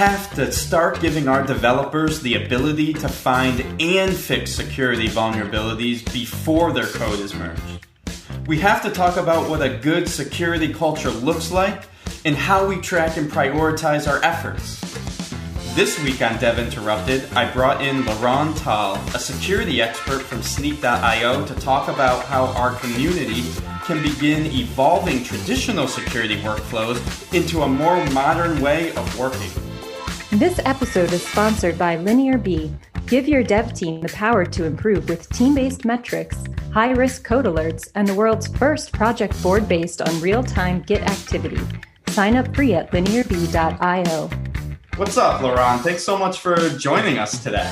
have to start giving our developers the ability to find and fix security vulnerabilities before their code is merged. We have to talk about what a good security culture looks like and how we track and prioritize our efforts. This week on Dev Interrupted, I brought in Liran Tal, a security expert from Snyk.io, to talk about how our community can begin evolving traditional security workflows into a more modern way of working. This episode is sponsored by LinearB. Give your dev team the power to improve with team based metrics, high risk code alerts, and the world's first project board based on real time Git activity. Sign up free at linearb.io. What's up, Liran? Thanks so much for joining us today.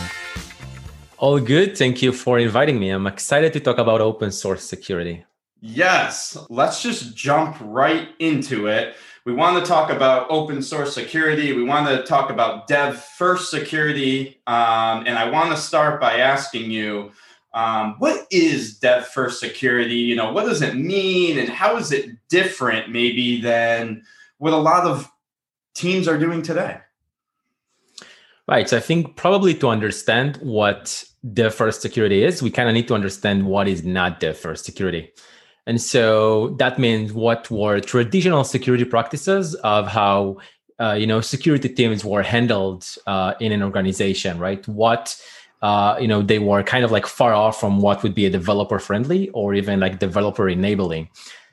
All good. Thank you for inviting me. I'm excited to talk about open source security. Yes, let's just jump right into it. We want to talk about open source security. We want to talk about dev first security. Um, and I want to start by asking you um, what is dev first security? You know, what does it mean and how is it different maybe than what a lot of teams are doing today? Right. So I think probably to understand what dev first security is, we kind of need to understand what is not dev first security. And so that means what were traditional security practices of how uh, you know security teams were handled uh, in an organization, right? What uh, you know they were kind of like far off from what would be a developer friendly or even like developer enabling.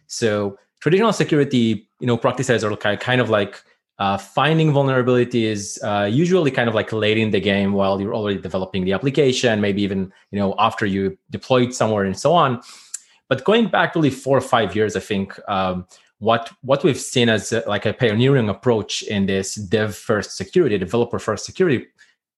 So traditional security you know practices are kind of like uh, finding vulnerabilities uh, usually kind of like late in the game while you're already developing the application maybe even you know after you deployed somewhere and so on but going back really four or five years, I think um, what what we've seen as a, like a pioneering approach in this dev first security, developer first security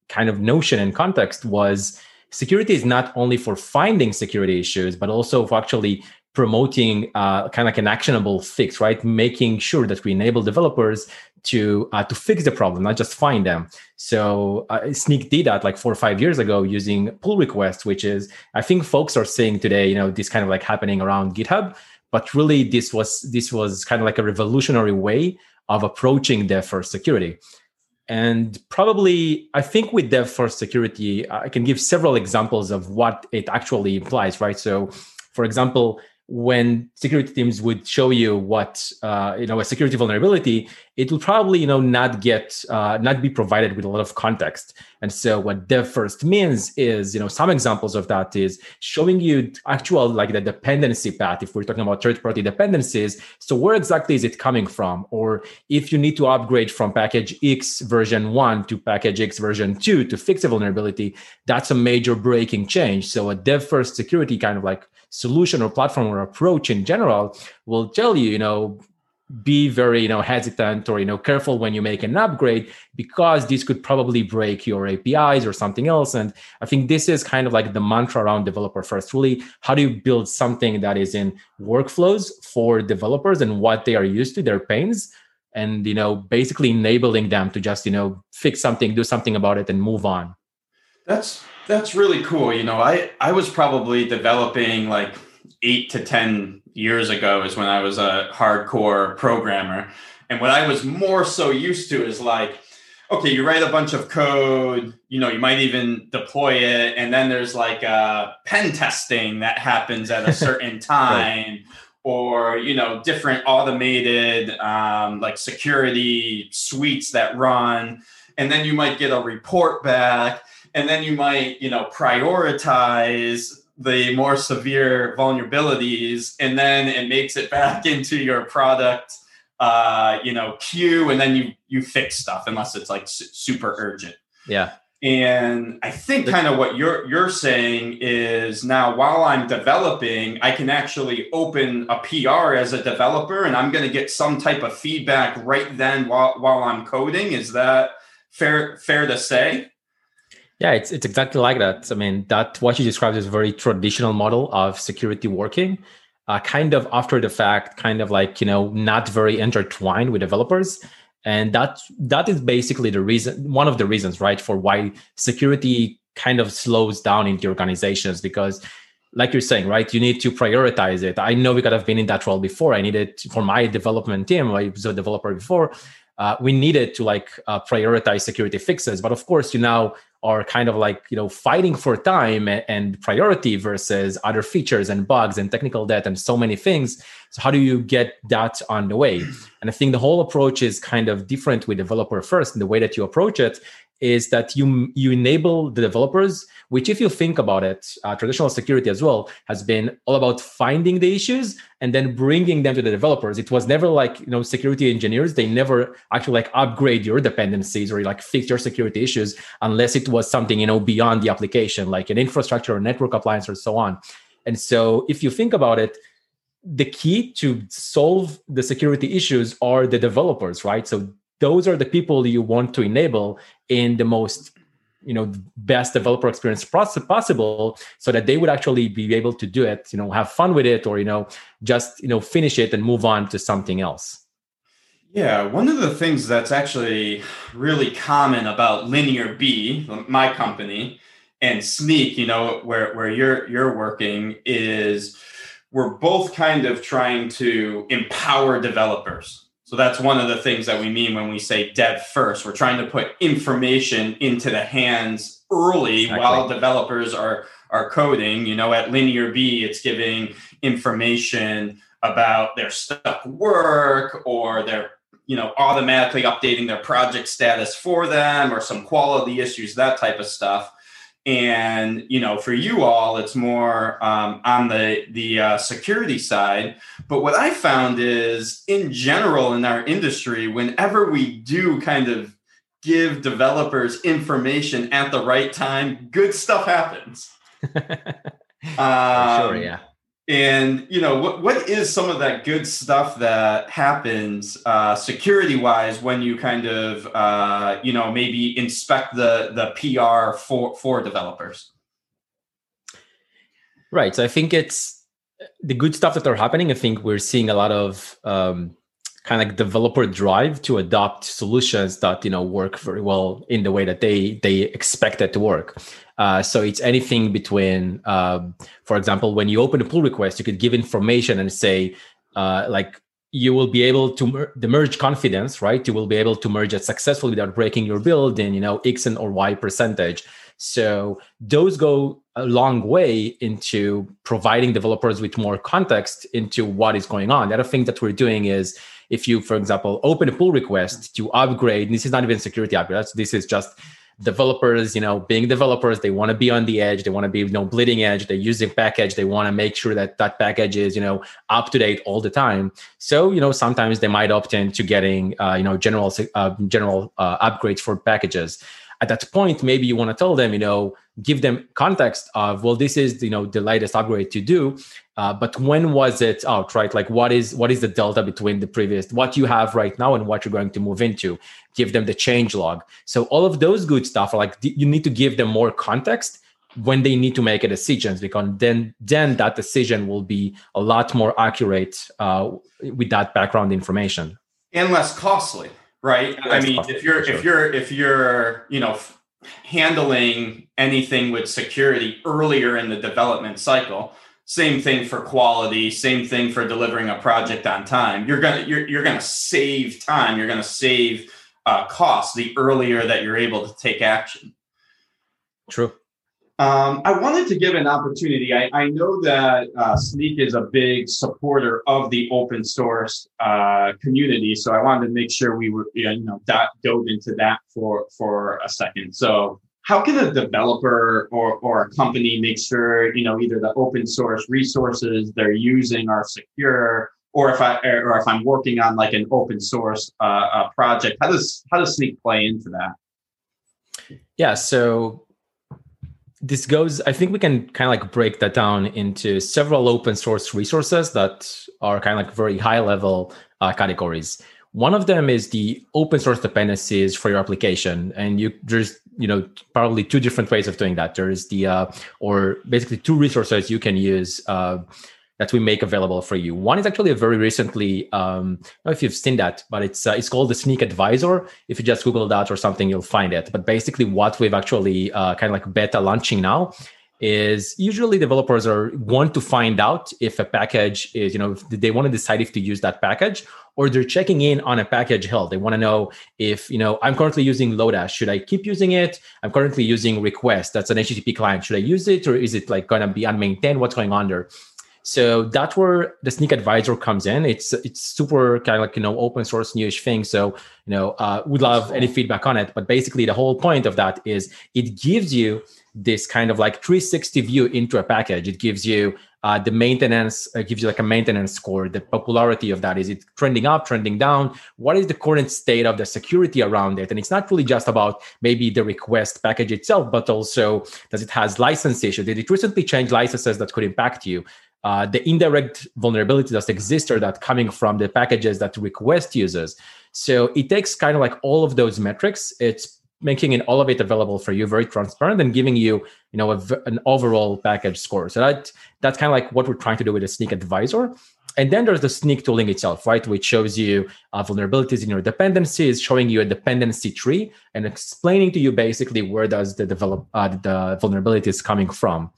kind of notion and context was security is not only for finding security issues, but also for actually promoting uh, kind of like an actionable fix, right? Making sure that we enable developers to uh, to fix the problem, not just find them. So uh, Snyk did that like four or five years ago using pull requests, which is I think folks are saying today, you know, this kind of like happening around GitHub, but really this was this was kind of like a revolutionary way of approaching dev first security. And probably, I think with dev first security, I can give several examples of what it actually implies, right? So, for example, when security teams would show you what uh, you know a security vulnerability it will probably you know not get uh, not be provided with a lot of context. And so what dev first means is you know some examples of that is showing you actual like the dependency path. If we're talking about third party dependencies so where exactly is it coming from? Or if you need to upgrade from package x version 1 to package x version 2 to fix a vulnerability that's a major breaking change. So a dev first security kind of like solution or platform or approach in general will tell you, you know, be very you know hesitant or you know careful when you make an upgrade because this could probably break your apis or something else. And i think this is kind of like the mantra around developer first. Really how do you build something that is in workflows for developers and what they are used to their pains and you know basically enabling them to just you know fix something do something about it and move on? That's that's really cool. You know, I I was probably developing like 8 to 10 years ago is when I was a hardcore programmer. And what I was more so used to is like okay, you write a bunch of code, you know, you might even deploy it, and then there's like a pen testing that happens at a certain time, right. or you know, different automated um, like security suites that run, and then you might get a report back, and then you might you know prioritize the more severe vulnerabilities and then it makes it back into your product uh, you know queue and then you you fix stuff unless it's like su- super urgent. Yeah. And i think kind of what you're you're saying is now while i'm developing i can actually open a pr as a developer and i'm going to get some type of feedback right then while while i'm coding. Is that fair fair to say yeah, it's it's exactly like that. I mean, that what you described is a very traditional model of security working, uh, kind of after the fact, kind of like you know not very intertwined with developers, and that that is basically the reason, one of the reasons, right, for why security kind of slows down into organizations because like you're saying, right? You need to prioritize it. I know because I've been in that role before. I needed for my development team. I was a developer before. Uh, we needed to like uh, prioritize security fixes, but of course, you now are kind of like you know fighting for time and priority versus other features and bugs and technical debt and so many things. So how do you get that on the way? And I think the whole approach is kind of different with developer first. And the way that you approach it is that you you enable the developers which if you think about it uh, traditional security as well has been all about finding the issues and then bringing them to the developers. It was never like you know security engineers they never actually like upgrade your dependencies or like fix your security issues unless it was something you know beyond the application like an infrastructure or network appliance or so on. And so if you think about it the key to solve the security issues are the developers right? So those are the people you want to enable in the most you know best developer experience possible so that they would actually be able to do it you know have fun with it or you know just you know finish it and move on to something else. Yeah one of the things that's actually really common about LinearB my company and Snyk you know where where you're you're working is we're both kind of trying to empower developers so that's one of the things that we mean when we say dev first. We're trying to put information into the hands early exactly. while developers are are coding. You know, at LinearB, it's giving information about their stuck work or their you know automatically updating their project status for them or some quality issues that type of stuff and you know for you all it's more um, on the the uh, security side. But what i found is in general in our industry whenever we do kind of give developers information at the right time good stuff happens. Um, sure yeah and you know what what is some of that good stuff that happens uh, security wise when you kind of uh, you know maybe inspect the the PR for for developers? Right. So I think it's the good stuff that are happening. I think we're seeing a lot of um, kind of like developer drive to adopt solutions that you know work very well in the way that they they expect it to work. Uh, so it's anything between, um, for example, when you open a pull request, you could give information and say, uh, like, you will be able to mer- the merge confidence, right? You will be able to merge it successfully without breaking your build in, you know, X and or Y percentage. So those go a long way into providing developers with more context into what is going on. The other thing that we're doing is if you, for example, open a pull request to upgrade, this is not even security upgrades. this is just developers, you know, being developers, they want to be on the edge. They want to be, you know, bleeding edge. They're using package. They want to make sure that that package is, you know, up to date all the time. So, you know, sometimes they might opt into getting, uh, you know, general, uh, general uh, upgrades for packages at that point maybe you want to tell them you know give them context of well this is you know the latest upgrade to do uh, but when was it out right? Like what is what is the delta between the previous what you have right now and what you're going to move into? Give them the change log. So all of those good stuff are like you need to give them more context when they need to make a decision because then then that decision will be a lot more accurate uh, with that background information. And less costly right? I mean, if you're sure. if you're if you're you know handling anything with security earlier in the development cycle, same thing for quality, same thing for delivering a project on time. You're gonna you're you're gonna save time. You're gonna save uh, costs the earlier that you're able to take action. True. Um, I wanted to give an opportunity. I, I know that uh, Snyk is a big supporter of the open source uh, community, so I wanted to make sure we were, you know, that dove into that for for a second. So, how can a developer or or a company make sure, you know, either the open source resources they're using are secure, or if I or if I'm working on like an open source uh, project, how does how does Snyk play into that? Yeah, so this goes i think we can kind of like break that down into several open source resources that are kind of like very high level uh, categories. One of them is the open source dependencies for your application and you there's you know probably two different ways of doing that. There's the uh, or basically two resources you can use uh, that we make available for you. One is actually a very recently, um, I don't know if you've seen that, but it's uh, it's called the Snyk Advisor. If you just Google that or something, you'll find it. But basically, what we've actually uh, kind of like beta launching now is usually developers are want to find out if a package is you know they want to decide if to use that package or they're checking in on a package health they want to know if you know i'm currently using lodash. Should i keep using it? I'm currently using request. That's an http client. Should i use it or is it like going to be unmaintained? What's going on there so that's where the Snyk advisor comes in. It's it's super kind of like you know open source newish thing. So you know uh, would love any feedback on it. But basically, the whole point of that is it gives you this kind of like 360 view into a package. It gives you uh, the maintenance, uh, gives you like a maintenance score. The popularity of that is it trending up, trending down? What is the current state of the security around it? And it's not really just about maybe the request package itself, but also does it has license issue? Did it recently change licenses that could impact you? Uh, the indirect vulnerability that exists or that coming from the packages that request users. So it takes kind of like all of those metrics. It's making it all of it available for you very transparent and giving you you know a, an overall package score so that that's kind of like what we're trying to do with the Snyk advisor and then there's the Snyk tooling itself right which shows you uh, vulnerabilities in your dependencies showing you a dependency tree and explaining to you basically where does the develop uh, the vulnerability is coming from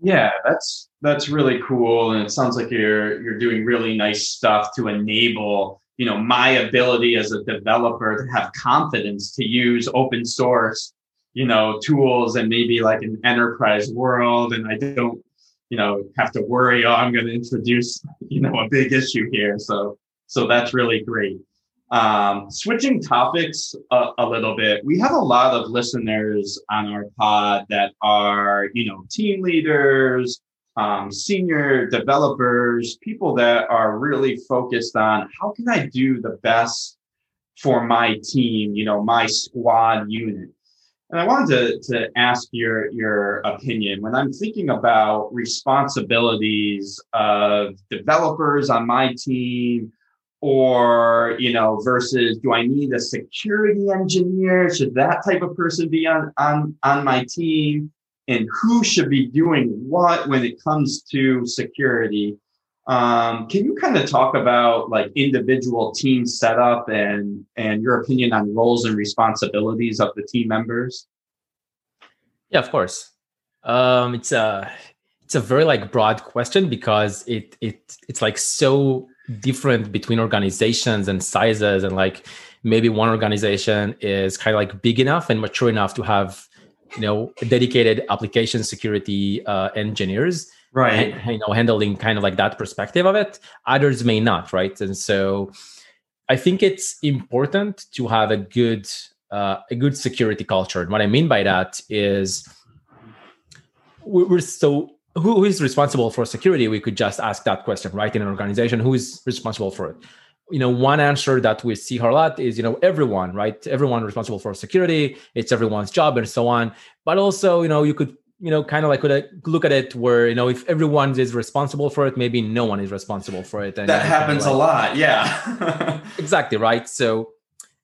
yeah that's that's really cool and it sounds like you're you're doing really nice stuff to enable you know my ability as a developer to have confidence to use open source you know tools and maybe like an enterprise world and i don't you know have to worry oh i'm going to introduce you know a big issue here. So so that's really great um, switching topics a, a, little bit we have a lot of listeners on our pod that are you know team leaders um, senior developers, people that are really focused on how can I do the best for my team, you know, my squad unit. And I wanted to, to ask your, your opinion when I'm thinking about responsibilities of developers on my team or, you know, versus do I need a security engineer? Should that type of person be on, on, on my team? and who should be doing what when it comes to security. Um, can you kind of talk about like individual team setup and and your opinion on roles and responsibilities of the team members? Yeah, of course. Um, it's a it's a very like broad question because it it it's like so different between organizations and sizes and like maybe one organization is kind of like big enough and mature enough to have you know dedicated application security uh, engineers right. you know handling kind of like that perspective of it. Others may not right? And so i think it's important to have a good uh, a good security culture. And what i mean by that is we're so who is responsible for security? We could just ask that question right in an organization who is responsible for it? You know one answer that we see a lot is you know everyone right? Everyone responsible for security it's everyone's job and so on. But also you know you could you know kind of like could uh, look at it where you know if everyone is responsible for it maybe no one is responsible for it. And that happens like, a lot yeah. Exactly right? So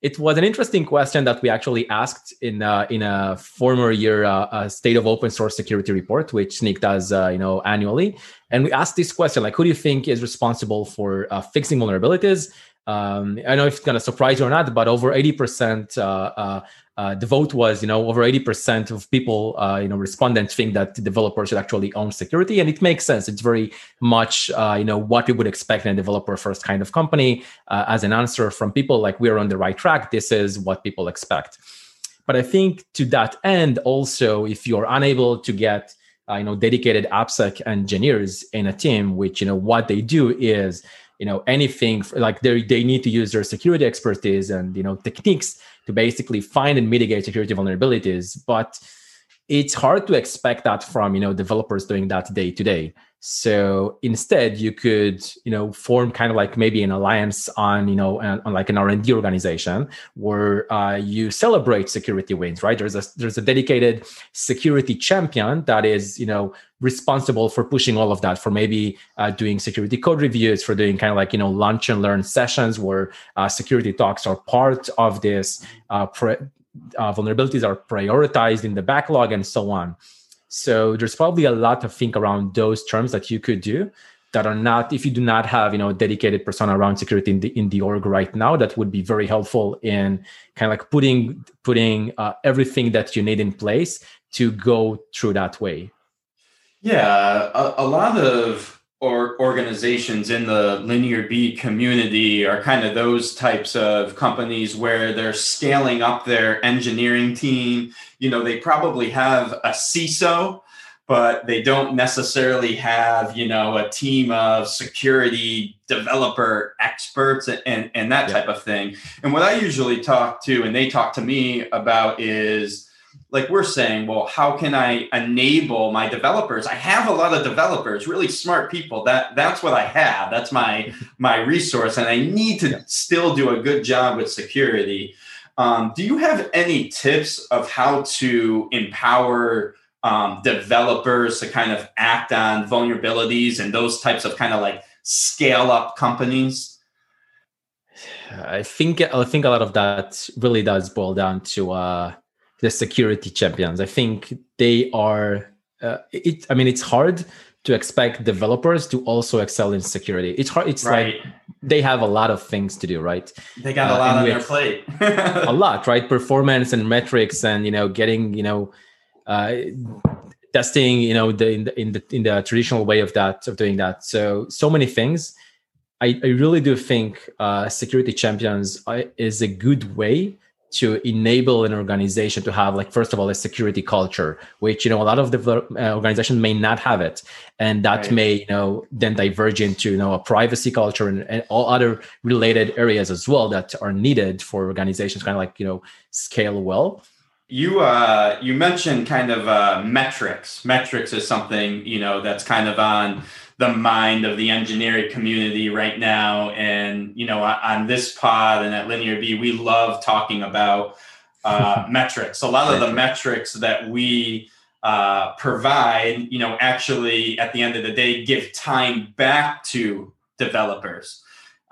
it was an interesting question that we actually asked in uh, in a former year uh, state of open source security report, which Snyk does uh, you know annually, and we asked this question like, who do you think is responsible for uh, fixing vulnerabilities? Um, I know if it's going to surprise you or not, but over eighty percent uh, uh, the vote was, you know, over 80% of people, uh, you know, respondents think that developers should actually own security. And it makes sense. It's very much, uh, you know, what we would expect in a developer first kind of company uh, as an answer from people like we're on the right track. This is what people expect. But I think to that end, also, if you're unable to get, uh, you know, dedicated AppSec engineers in a team, which, you know, what they do is, you know, anything like they they need to use their security expertise and, you know, techniques to basically find and mitigate security vulnerabilities but it's hard to expect that from you know developers doing that day to day so instead you could you know form kind of like maybe an alliance on you know on, like an r&d organization where uh, you celebrate security wins right? There's a there's a dedicated security champion that is you know responsible for pushing all of that for maybe uh, doing security code reviews for doing kind of like you know lunch and learn sessions where uh, security talks are part of this uh, pre- uh, vulnerabilities are prioritized in the backlog and so on so there's probably a lot to think around those terms that you could do that are not if you do not have you know dedicated persona around security in the in the org right now that would be very helpful in kind of like putting putting uh, everything that you need in place to go through that way. Yeah a, a lot of or organizations in the LinearB community are kind of those types of companies where they're scaling up their engineering team. You know they probably have a ciso but they don't necessarily have you know a team of security developer experts and and that type of thing. And what i usually talk to and they talk to me about is like we're saying well how can i enable my developers? I have a lot of developers really smart people. That that's what i have. That's my my resource and i need to still do a good job with security. Um, do you have any tips of how to empower um, developers to kind of act on vulnerabilities and those types of kind of like scale up companies? I think I think a lot of that really does boil down to uh, the security champions. I think they are. Uh, it. I mean, it's hard to expect developers to also excel in security. It's hard. It's right. like they have a lot of things to do, right? They got a uh, lot uh, on their plate. a lot, right? Performance and metrics, and you know, getting you know uh, testing you know the in, the in the in the traditional way of that of doing that so so many things i, I really do think uh, security champions uh, is a good way to enable an organization to have like first of all a security culture which you know a lot of the uh, organization may not have it and that right. may you know then diverge into you know a privacy culture and, and all other related areas as well that are needed for organizations kind of like you know scale well you uh, you mentioned kind of uh, metrics. Metrics is something you know that's kind of on the mind of the engineering community right now. And you know, on this pod and at LinearB, we love talking about uh, metrics. A lot of the metrics that we uh, provide, you know, actually at the end of the day, give time back to developers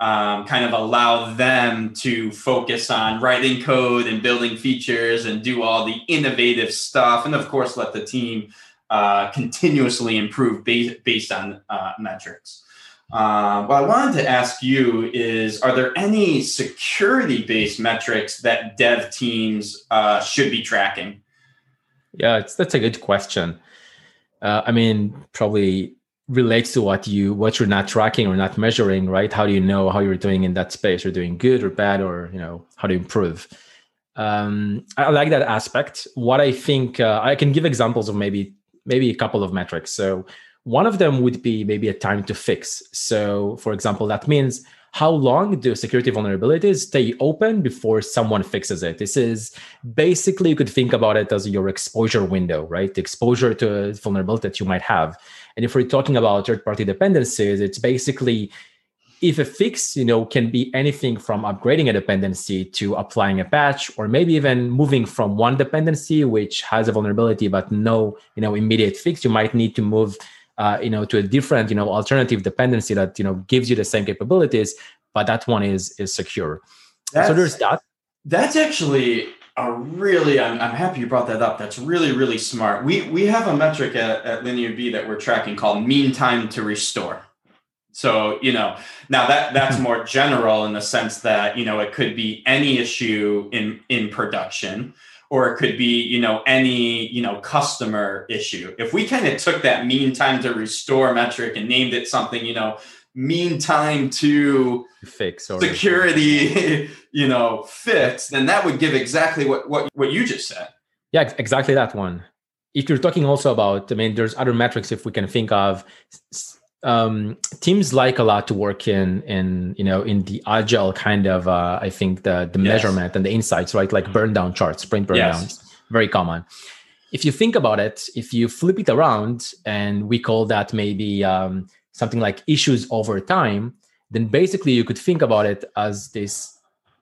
um, kind of allow them to focus on writing code and building features and do all the innovative stuff. And of course, let the team uh, continuously improve based, based on uh, metrics. Uh, what I wanted to ask you is Are there any security based metrics that dev teams uh, should be tracking? Yeah, that's a good question. Uh, I mean, probably relates to what you what you're not tracking or not measuring right how do you know how you're doing in that space you're doing good or bad or you know how to improve um, i like that aspect what i think uh, i can give examples of maybe maybe a couple of metrics. So one of them would be maybe a time to fix. So for example that means how long do security vulnerabilities stay open before someone fixes it? This is basically you could think about it as your exposure window right? The exposure to vulnerability that you might have. And if we're talking about third-party dependencies, it's basically if a fix, you know, can be anything from upgrading a dependency to applying a patch, or maybe even moving from one dependency which has a vulnerability but no, you know, immediate fix. You might need to move, uh, you know, to a different, you know, alternative dependency that you know gives you the same capabilities, but that one is is secure. That's, so there's that. That's actually a really I'm, I'm happy you brought that up that's really really smart we we have a metric at, at LinearB that we're tracking called mean time to restore so you know now that that's hmm. more general in the sense that you know it could be any issue in in production or it could be you know any you know customer issue. If we kind of took that mean time to restore metric and named it something you know mean time to fix or security you know fix then that would give exactly what what what you just said. Yeah exactly that one. If you're talking also about i mean there's other metrics if we can think of um, teams like a lot to work in in you know in the agile kind of uh, i think the the yes. measurement and the insights right like burn down charts sprint burn yes. downs very common if you think about it if you flip it around and we call that maybe um, something like issues over time, then basically you could think about it as this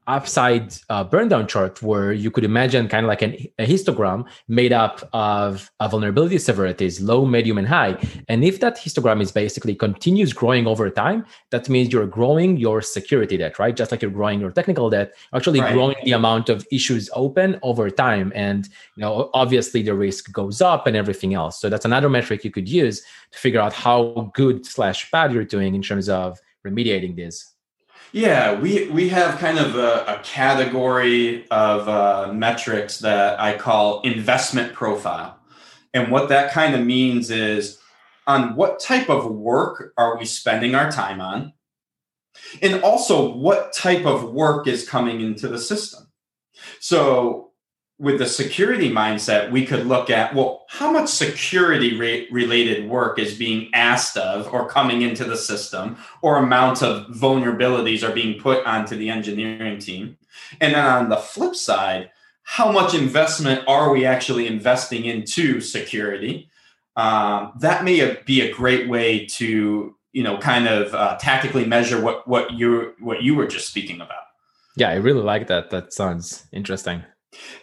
upside uh, burn down chart where you could imagine kind of like an, a histogram made up of uh, vulnerability severities low medium and high. And if that histogram is basically continues growing over time that means you're growing your security debt right? Just like you're growing your technical debt actually right. growing the amount of issues open over time. And you know obviously the risk goes up and everything else. So that's another metric you could use to figure out how good slash bad you're doing in terms of remediating this yeah, we we have kind of a, a category of uh, metrics that I call investment profile. And what that kind of means is on what type of work are we spending our time on? And also, what type of work is coming into the system? So, with the security mindset, we could look at well, how much security re- related work is being asked of or coming into the system, or amount of vulnerabilities are being put onto the engineering team. And then on the flip side, how much investment are we actually investing into security? Um, that may be a great way to you know kind of uh, tactically measure what what you what you were just speaking about. Yeah, I really like that. That sounds interesting.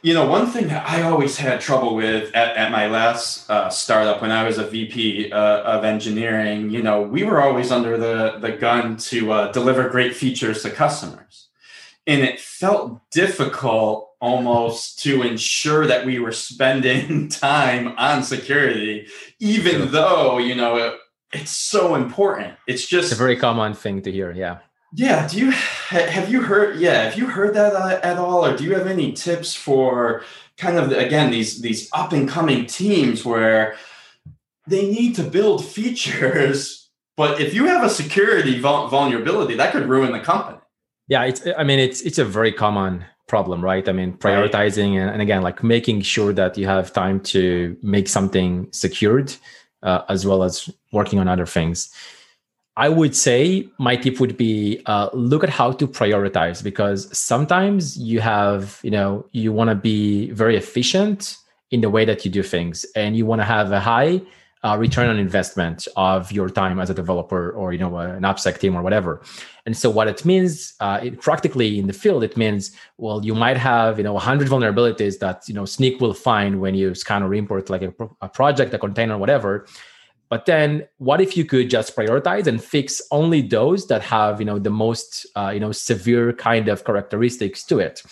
You know, one thing that I always had trouble with at, at my last uh, startup when I was a VP uh, of engineering, you know, we were always under the, the gun to uh, deliver great features to customers. And it felt difficult almost to ensure that we were spending time on security, even though, you know, it, it's so important. It's just it's a very common thing to hear. Yeah. Yeah. Do you have you heard? Yeah. Have you heard that uh, at all, or do you have any tips for kind of again these these up and coming teams where they need to build features, but if you have a security vulnerability, that could ruin the company. Yeah. It's. I mean, it's it's a very common problem, right? I mean, prioritizing right. and, and again, like making sure that you have time to make something secured, uh, as well as working on other things. I would say my tip would be uh, look at how to prioritize because sometimes you have, you know, you want to be very efficient in the way that you do things and you want to have a high uh, return on investment of your time as a developer or, you know, an AppSec team or whatever. And so what it means uh, it, practically in the field, it means, well, you might have, you know, 100 vulnerabilities that, you know, Snyk will find when you scan or import like a, a project, a container, whatever but then, what if you could just prioritize and fix only those that have, you know, the most, uh, you know, severe kind of characteristics to it?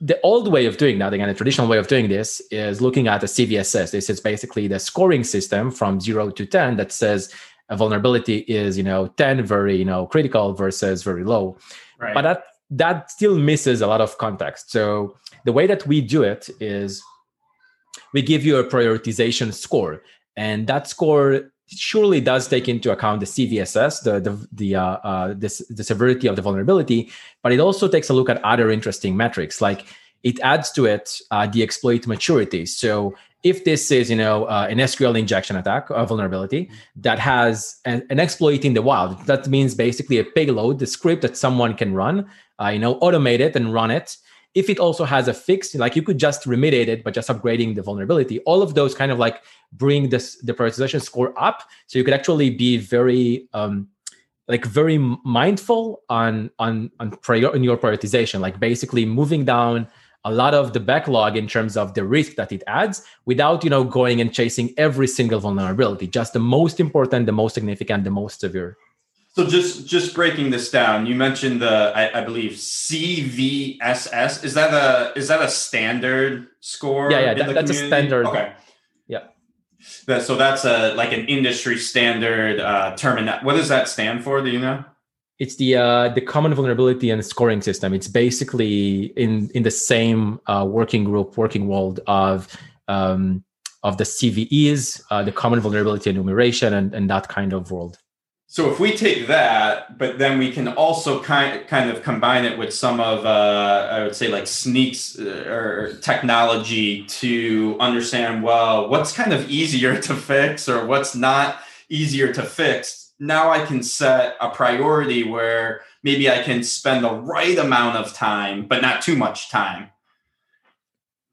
The old way of doing that, again, the traditional way of doing this is looking at a CVSS. This is basically the scoring system from zero to ten that says a vulnerability is, you know, ten very, you know, critical versus very low. Right. But that that still misses a lot of context. So the way that we do it is we give you a prioritization score and that score surely does take into account the CVSS, the the the, uh, uh, the, the severity of the vulnerability, but it also takes a look at other interesting metrics. Like it adds to it uh, the exploit maturity. So if this is you know uh, an SQL injection attack, a vulnerability that has an, an, exploit in the wild, that means basically a payload, the script that someone can run, uh, you know, automate it and run it if it also has a fix, like you could just remediate it by just upgrading the vulnerability. All of those kind of like bring this the prioritization score up, so you could actually be very um, like very mindful on on on prior in your prioritization, like basically moving down a lot of the backlog in terms of the risk that it adds without you know going and chasing every single vulnerability. Just the most important the most significant the most severe so just just breaking this down, you mentioned the I, I, believe CVSS. Is that a is that a standard score? Yeah, yeah, that, that's community? a standard. Okay. Yeah. That, so that's a like an industry standard uh, term. What does that stand for? Do you know? It's the uh, the common vulnerability and scoring system. It's basically in in the same uh, working group, working world of um, of the CVEs, uh, the common vulnerability enumeration, and, and that kind of world. So if we take that, but then we can also kind kind of combine it with some of uh, I would say like Snyk's uh, or technology to understand well what's kind of easier to fix or what's not easier to fix. Now I can set a priority where maybe I can spend the right amount of time, but not too much time.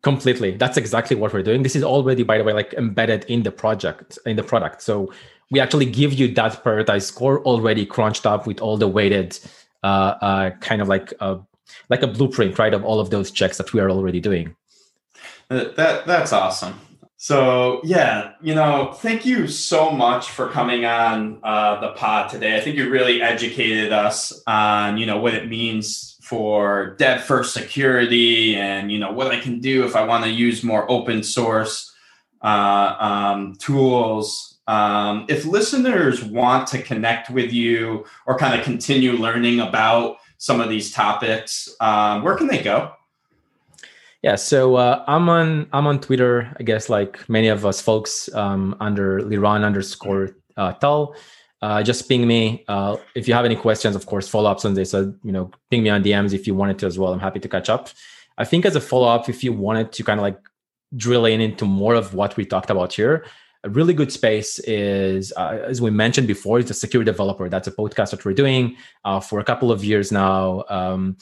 Completely. That's exactly what we're doing. This is already, by the way, like embedded in the project, in the product. So we actually give you that prioritized score already crunched up with all the weighted uh, uh, kind of like a, uh, like a blueprint, right, of all of those checks that we are already doing. Uh, that that's awesome. So yeah, you know, thank you so much for coming on uh, the pod today. I think you really educated us on you know what it means for dev first security and you know what I can do if I want to use more open source uh, um, tools um, if listeners want to connect with you or kind of continue learning about some of these topics, um, where can they go? Yeah, so uh, I'm on I'm on Twitter. I guess like many of us folks um, under Liran underscore uh, Tal. Uh, just ping me uh, if you have any questions. Of course, follow ups on this. Uh, you know, ping me on DMs if you wanted to as well. I'm happy to catch up. I think as a follow up, if you wanted to kind of like drill in into more of what we talked about here, a really good space is, uh, as we mentioned before, is the secure developer. That's a podcast that we're doing uh, for a couple of years now. Um,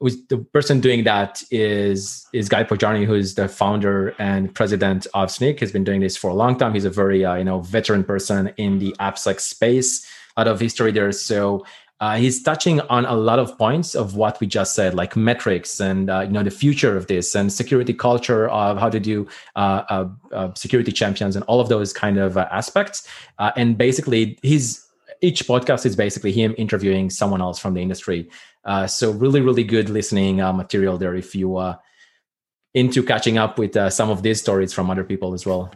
the person doing that is is Guy Podjarny, who's the founder and president of Snyk. He's been doing this for a long time. He's a very uh, you know veteran person in the AppSec space. Out of history there. So uh, he's touching on a lot of points of what we just said, like metrics and uh, you know the future of this and security culture of how to do uh, uh, uh security champions and all of those kind of uh, aspects. and basically, his each podcast is basically him interviewing someone else from the industry. so really, really good listening material there if you are into catching up with some of these stories from other people as well.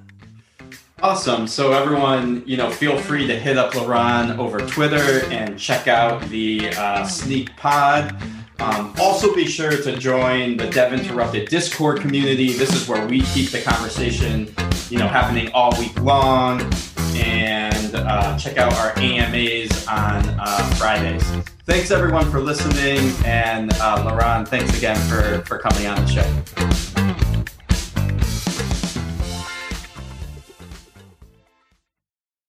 Awesome. So everyone, you know, feel free to hit up Liran over Twitter and check out the uh, Snyk Pod. Um, also, be sure to join the Dev Interrupted Discord community. This is where we keep the conversation, you know, happening all week long. And uh, check out our AMAs on uh, Fridays. Thanks everyone for listening, and uh, thanks again for for coming on the show.